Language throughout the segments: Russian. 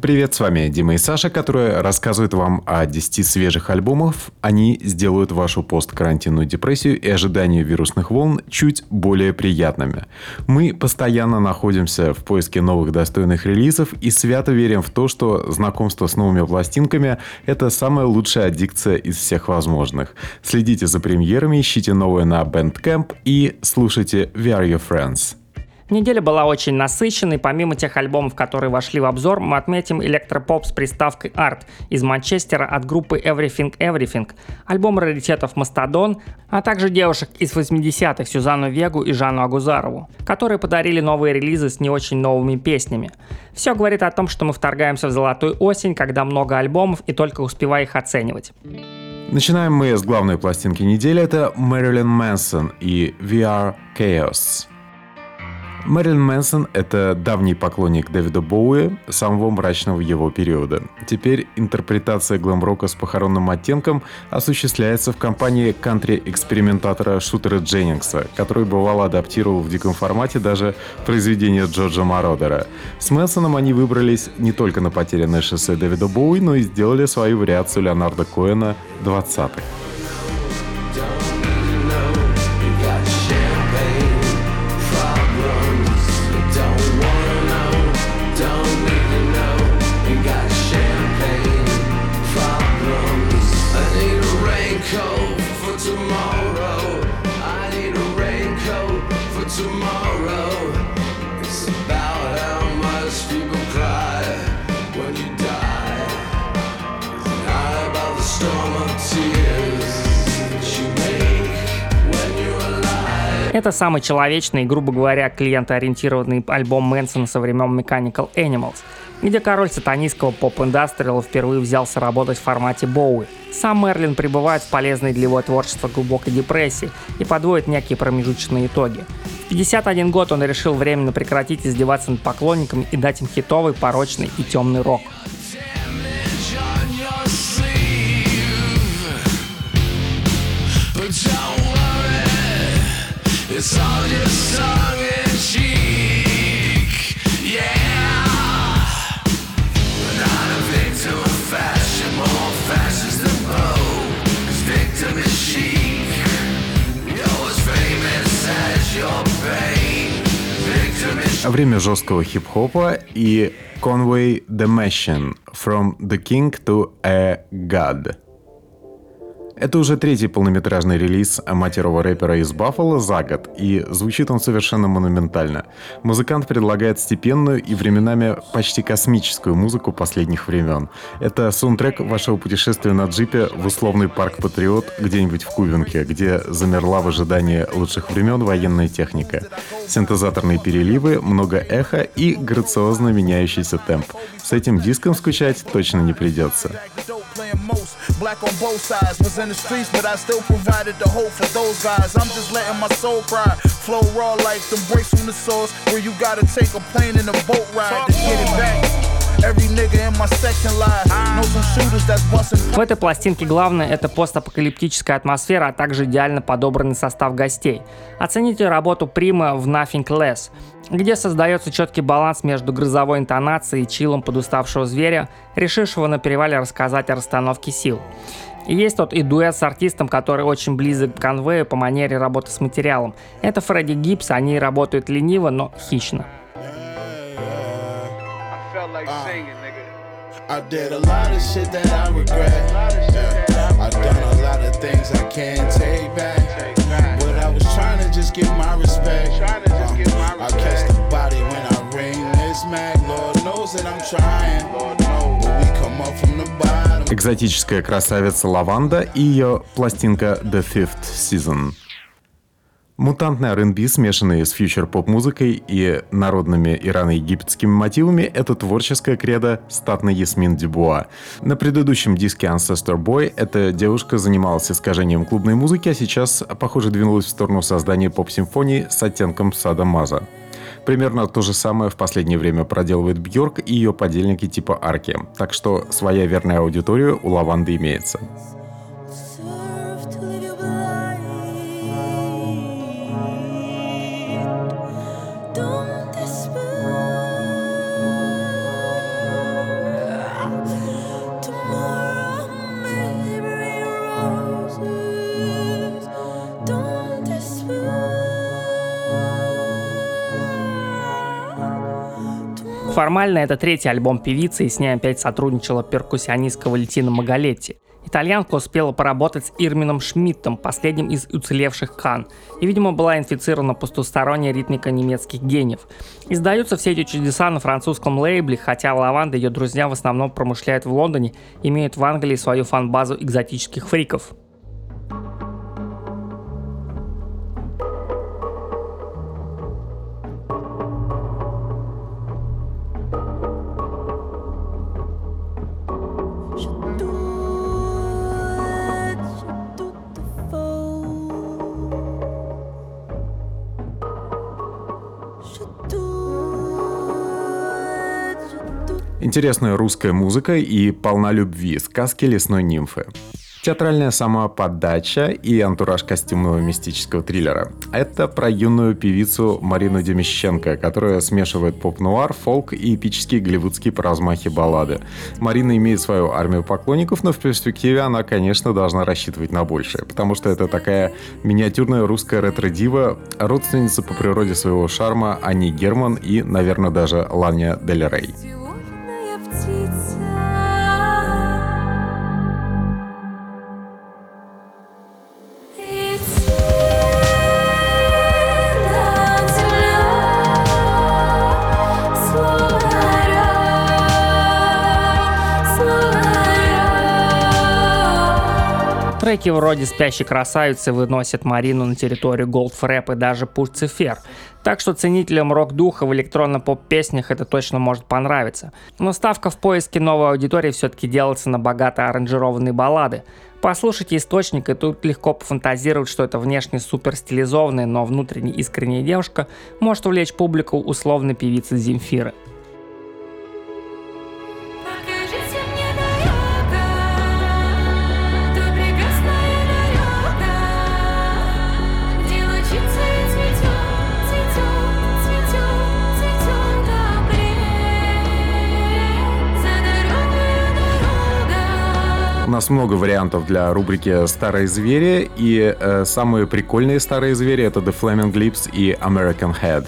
Привет, с вами Дима и Саша, которые рассказывают вам о 10 свежих альбомов. Они сделают вашу посткарантинную депрессию и ожидание вирусных волн чуть более приятными. Мы постоянно находимся в поиске новых достойных релизов и свято верим в то, что знакомство с новыми пластинками – это самая лучшая аддикция из всех возможных. Следите за премьерами, ищите новые на Bandcamp и слушайте We Are Your Friends. Неделя была очень насыщенной. Помимо тех альбомов, которые вошли в обзор, мы отметим электропоп с приставкой Art из Манчестера от группы Everything Everything, альбом раритетов Мастодон, а также девушек из 80-х Сюзанну Вегу и Жанну Агузарову, которые подарили новые релизы с не очень новыми песнями. Все говорит о том, что мы вторгаемся в золотую осень, когда много альбомов и только успевая их оценивать. Начинаем мы с главной пластинки недели. Это Мэрилин Мэнсон и VR Chaos. Мэрилин Мэнсон — это давний поклонник Дэвида Боуи, самого мрачного его периода. Теперь интерпретация глэм-рока с похоронным оттенком осуществляется в компании кантри-экспериментатора Шутера Дженнингса, который бывало адаптировал в диком формате даже произведение Джорджа Мародера. С Мэнсоном они выбрались не только на потерянное шоссе Дэвида Боуи, но и сделали свою вариацию Леонарда Коэна 20-х. Это самый человечный грубо говоря, клиентоориентированный альбом Мэнсона со времен Mechanical Animals, где король сатанистского поп-индастриала впервые взялся работать в формате Боуи. Сам Мерлин пребывает в полезной для его творчества глубокой депрессии и подводит некие промежуточные итоги. В 51 год он решил временно прекратить издеваться над поклонниками и дать им хитовый, порочный и темный рок. Время жесткого хип-хопа и Conway the Machine From the King to a God. Это уже третий полнометражный релиз матерого рэпера из Баффало за год, и звучит он совершенно монументально. Музыкант предлагает степенную и временами почти космическую музыку последних времен. Это саундтрек вашего путешествия на джипе в условный парк Патриот где-нибудь в Кувинке, где замерла в ожидании лучших времен военная техника. Синтезаторные переливы, много эха и грациозно меняющийся темп. С этим диском скучать точно не придется. Black on both sides, was in the streets, but I still provided the hope for those guys. I'm just letting my soul cry. Flow raw like them breaks from the source, where you gotta take a plane and a boat ride to get it back. В этой пластинке главное — это постапокалиптическая атмосфера, а также идеально подобранный состав гостей. Оцените работу Прима в Nothing Less, где создается четкий баланс между грозовой интонацией и чилом подуставшего зверя, решившего на перевале рассказать о расстановке сил. Есть тот и дуэт с артистом, который очень близок к конвею по манере работы с материалом. Это Фредди Гибс, они работают лениво, но хищно. singing, nigga. I did a lot of shit that I regret. Yeah. I done a lot of things I can't take back. But I was trying to just get my respect. Uh, I catch the body when I ring this Mac. Lord knows that I'm trying. But we come up from the bottom. Экзотическая красавица Лаванда и ее пластинка The Fifth Season. Мутантный R&B, смешанный с фьючер-поп-музыкой и народными ирано-египетскими мотивами, это творческая кредо статной Ясмин Дюбуа. На предыдущем диске Ancestor Boy эта девушка занималась искажением клубной музыки, а сейчас, похоже, двинулась в сторону создания поп-симфонии с оттенком Сада Маза. Примерно то же самое в последнее время проделывает Бьорк и ее подельники типа Арки, так что своя верная аудитория у Лаванды имеется. Формально это третий альбом певицы, и с ней опять сотрудничала перкуссионистка Валентина Магалетти. Итальянка успела поработать с Ирмином Шмидтом, последним из уцелевших Кан, и, видимо, была инфицирована пустусторонняя ритмика немецких гениев. Издаются все эти чудеса на французском лейбле, хотя Лаванда и ее друзья в основном промышляют в Лондоне, имеют в Англии свою фан-базу экзотических фриков. Интересная русская музыка и полна любви, сказки лесной нимфы. Театральная самоподача и антураж костюмного мистического триллера. Это про юную певицу Марину Демищенко, которая смешивает поп-нуар, фолк и эпические голливудские по размахе баллады. Марина имеет свою армию поклонников, но в перспективе она, конечно, должна рассчитывать на большее, потому что это такая миниатюрная русская ретро-дива, родственница по природе своего шарма Ани Герман и, наверное, даже Ланя Дель Рей. 几次 Треки вроде «Спящей красавицы» выносят Марину на территорию голдфрэп и даже Пульцифер. Так что ценителям рок-духа в электронно-поп-песнях это точно может понравиться. Но ставка в поиске новой аудитории все-таки делается на богато аранжированные баллады. Послушайте источник, и тут легко пофантазировать, что это внешне супер стилизованная, но внутренне искренняя девушка может увлечь публику условной певицы Земфиры. Много вариантов для рубрики «Старые звери», и э, самые прикольные старые звери — это The Flaming Lips и American Head.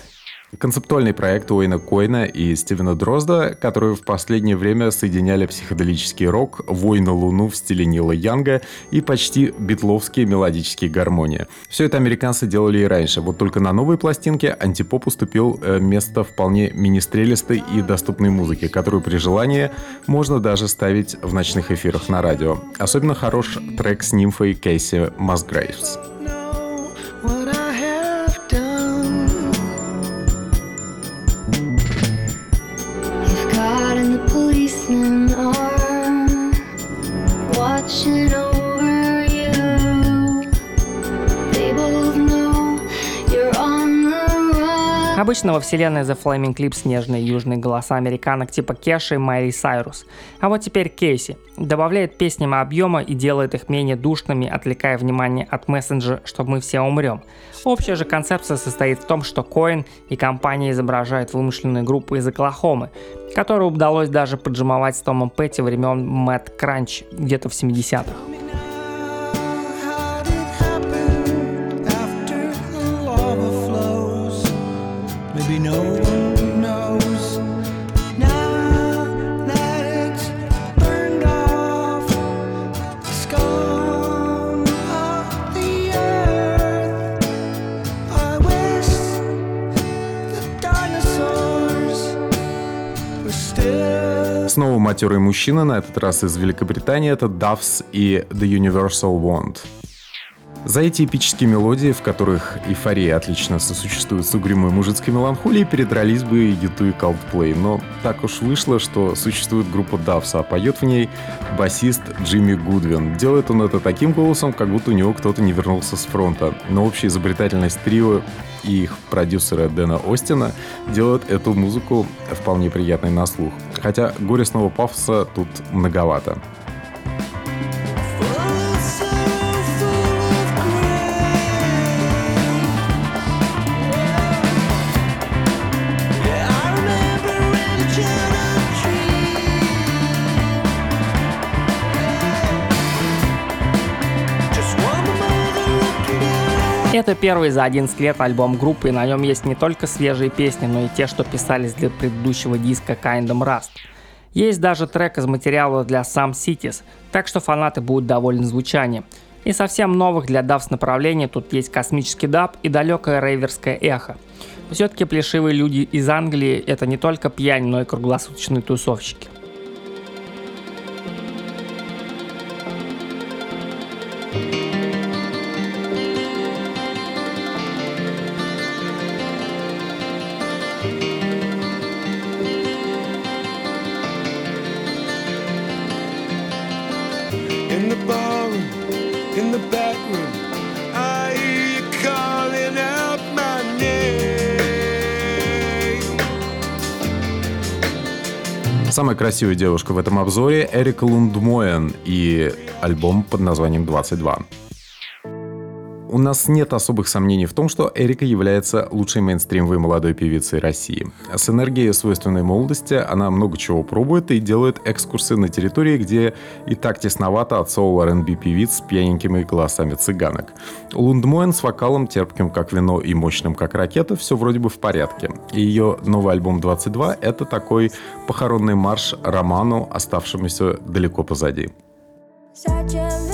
Концептуальный проект Уэйна Койна и Стивена Дрозда, которые в последнее время соединяли психоделический рок, вой на луну в стиле Нила Янга и почти битловские мелодические гармонии. Все это американцы делали и раньше, вот только на новой пластинке антипоп уступил э, место вполне министрелистой и доступной музыке, которую при желании можно даже ставить в ночных эфирах на радио. Особенно хорош трек с нимфой Кейси Масгрейвс. Обычно во вселенной The Flaming Clip снежные южные голоса американок типа Кеши и Майли Сайрус. А вот теперь Кейси. Добавляет песням объема и делает их менее душными, отвлекая внимание от мессенджера, чтобы мы все умрем. Общая же концепция состоит в том, что Коин и компания изображают вымышленную группу из Оклахомы, которую удалось даже поджимовать с Томом Петти времен Мэтт Кранч где-то в 70-х. Снова матерый мужчина, на этот раз из Великобритании, это Duffs и The Universal Want. За эти эпические мелодии, в которых эйфория отлично сосуществует с угрюмой мужицкой меланхолией, передрались бы Юту и Coldplay. Но так уж вышло, что существует группа Давса, а поет в ней басист Джимми Гудвин. Делает он это таким голосом, как будто у него кто-то не вернулся с фронта. Но общая изобретательность трио и их продюсера Дэна Остина делают эту музыку вполне приятной на слух. Хотя горестного пафоса тут многовато. Это первый за 11 лет альбом группы, и на нем есть не только свежие песни, но и те, что писались для предыдущего диска Kindom Rust. Есть даже трек из материала для Sam Cities, так что фанаты будут довольны звучанием. И совсем новых для дабс направления тут есть космический даб и далекое рейверское эхо. Все-таки плешивые люди из Англии это не только пьянь, но и круглосуточные тусовщики. In the barroom, in the back room. Самая красивая девушка в этом обзоре Эрика Лундмоен и альбом под названием «22». У нас нет особых сомнений в том, что Эрика является лучшей мейнстримовой молодой певицей России. С энергией свойственной молодости она много чего пробует и делает экскурсы на территории, где и так тесновато от соул R&B певиц с пьяненькими голосами цыганок. Лундмоен с вокалом, терпким как вино и мощным как ракета, все вроде бы в порядке. И ее новый альбом «22» — это такой похоронный марш роману, оставшемуся далеко позади. Зачем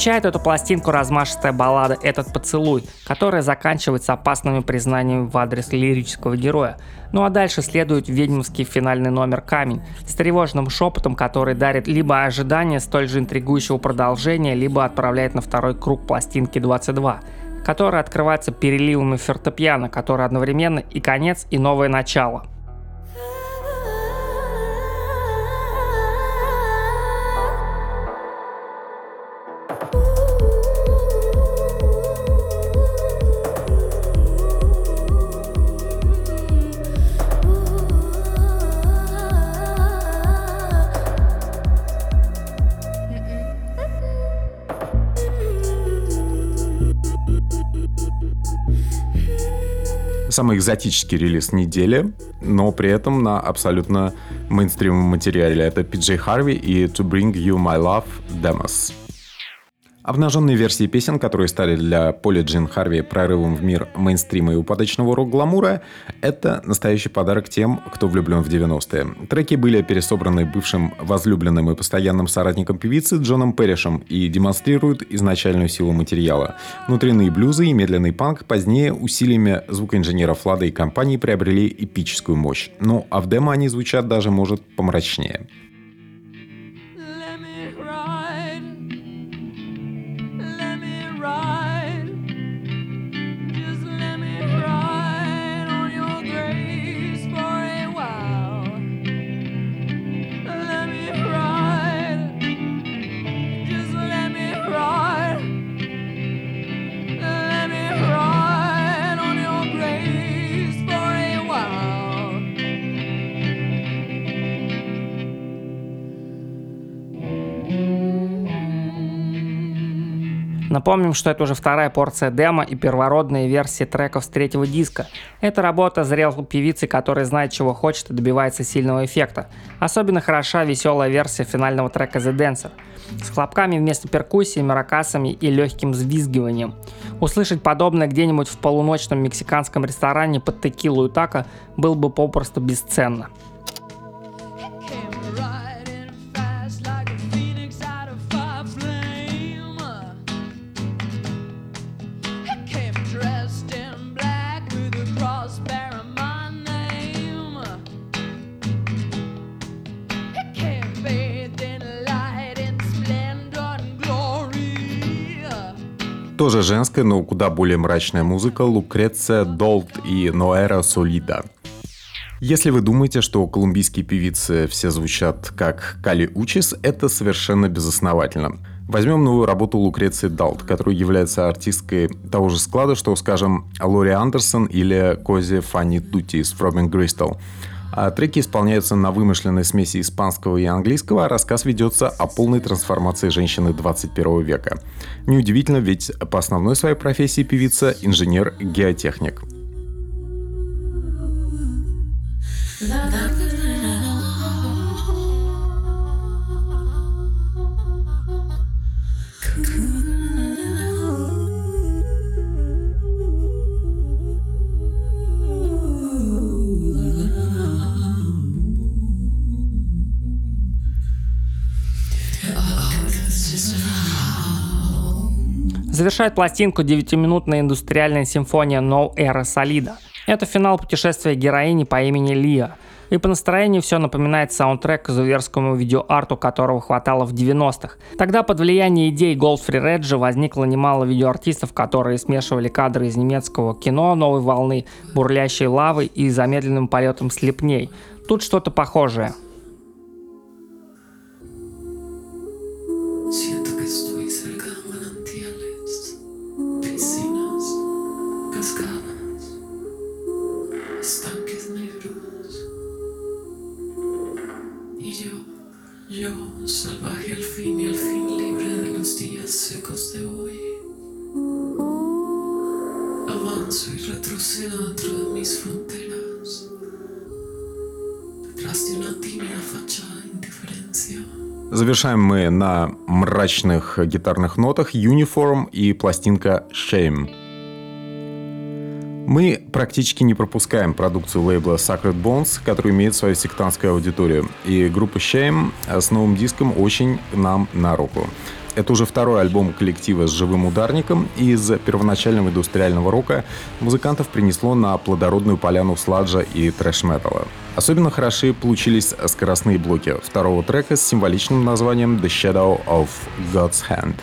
Венчает эту пластинку размашистая баллада «Этот поцелуй», которая заканчивается опасными признаниями в адрес лирического героя. Ну а дальше следует ведьмовский финальный номер «Камень» с тревожным шепотом, который дарит либо ожидание столь же интригующего продолжения, либо отправляет на второй круг пластинки 22 который открывается переливами фортепиано, который одновременно и конец, и новое начало. Самый экзотический релиз недели, но при этом на абсолютно мейнстримовом материале. Это PJ Harvey и To Bring You My Love Demos. Обнаженные версии песен, которые стали для Поли Джин Харви прорывом в мир мейнстрима и упадочного рок-гламура, это настоящий подарок тем, кто влюблен в 90-е. Треки были пересобраны бывшим возлюбленным и постоянным соратником певицы Джоном Перришем и демонстрируют изначальную силу материала. Внутренние блюзы и медленный панк позднее усилиями звукоинженеров Лада и компании приобрели эпическую мощь. Ну а в демо они звучат даже, может, помрачнее. Напомним, что это уже вторая порция демо и первородные версии треков с третьего диска. Эта работа зрелой певицы, которая знает, чего хочет и добивается сильного эффекта. Особенно хороша веселая версия финального трека The Dancer. С хлопками вместо перкуссии, маракасами и легким взвизгиванием. Услышать подобное где-нибудь в полуночном мексиканском ресторане под текилу и тако было бы попросту бесценно. Женская, но куда более мрачная музыка Лукреция Долт и Ноэра Солида. Если вы думаете, что колумбийские певицы все звучат как Кали Учис, это совершенно безосновательно. Возьмем новую работу Лукреции Далт, которая является артисткой того же склада, что, скажем, Лори Андерсон или Кози Фанни Тути из Фробин Гристал. А треки исполняются на вымышленной смеси испанского и английского, а рассказ ведется о полной трансформации женщины 21 века. Неудивительно, ведь по основной своей профессии певица – инженер-геотехник. Завершает пластинку 9-минутная индустриальная симфония No Era Solida. Это финал путешествия героини по имени Лия. И по настроению все напоминает саундтрек к зуверскому видеоарту, которого хватало в 90-х. Тогда под влиянием идей Голдфри Реджи возникло немало видеоартистов, которые смешивали кадры из немецкого кино новой волны, бурлящей лавы и замедленным полетом слепней. Тут что-то похожее. Завершаем мы на мрачных гитарных нотах Uniform и пластинка Shame. Мы практически не пропускаем продукцию лейбла Sacred Bones, который имеет свою сектантскую аудиторию. И группа Shame с новым диском очень нам на руку. Это уже второй альбом коллектива с живым ударником, и из первоначального индустриального рока музыкантов принесло на плодородную поляну сладжа и трэш-металла. Особенно хороши получились скоростные блоки второго трека с символичным названием The Shadow of God's Hand.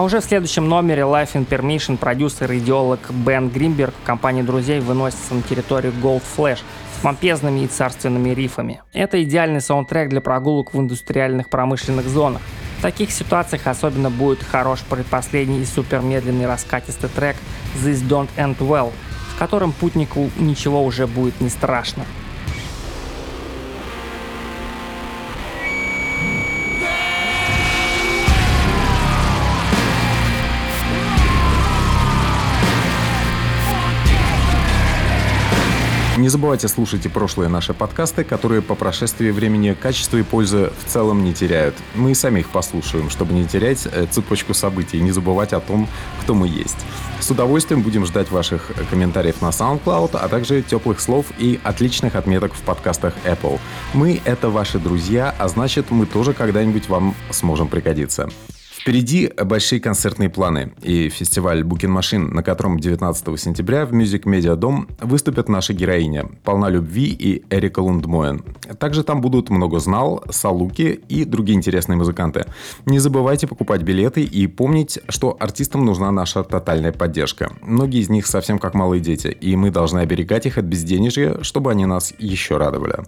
А уже в следующем номере Life in Permission продюсер и идеолог Бен Гринберг в компании друзей выносится на территорию Gold Flash с помпезными и царственными рифами. Это идеальный саундтрек для прогулок в индустриальных промышленных зонах. В таких ситуациях особенно будет хорош предпоследний и супермедленный раскатистый трек This Don't End Well, в котором путнику ничего уже будет не страшно. Не забывайте слушать и прошлые наши подкасты, которые по прошествии времени качество и пользы в целом не теряют. Мы и сами их послушаем, чтобы не терять э, цепочку событий и не забывать о том, кто мы есть. С удовольствием будем ждать ваших комментариев на SoundCloud, а также теплых слов и отличных отметок в подкастах Apple. Мы — это ваши друзья, а значит, мы тоже когда-нибудь вам сможем пригодиться. Впереди большие концертные планы и фестиваль Букин Машин, на котором 19 сентября в Music Media Дом выступят наша героиня Полна Любви и Эрика Лундмоен. Также там будут много знал, Салуки и другие интересные музыканты. Не забывайте покупать билеты и помнить, что артистам нужна наша тотальная поддержка. Многие из них совсем как малые дети, и мы должны оберегать их от безденежья, чтобы они нас еще радовали.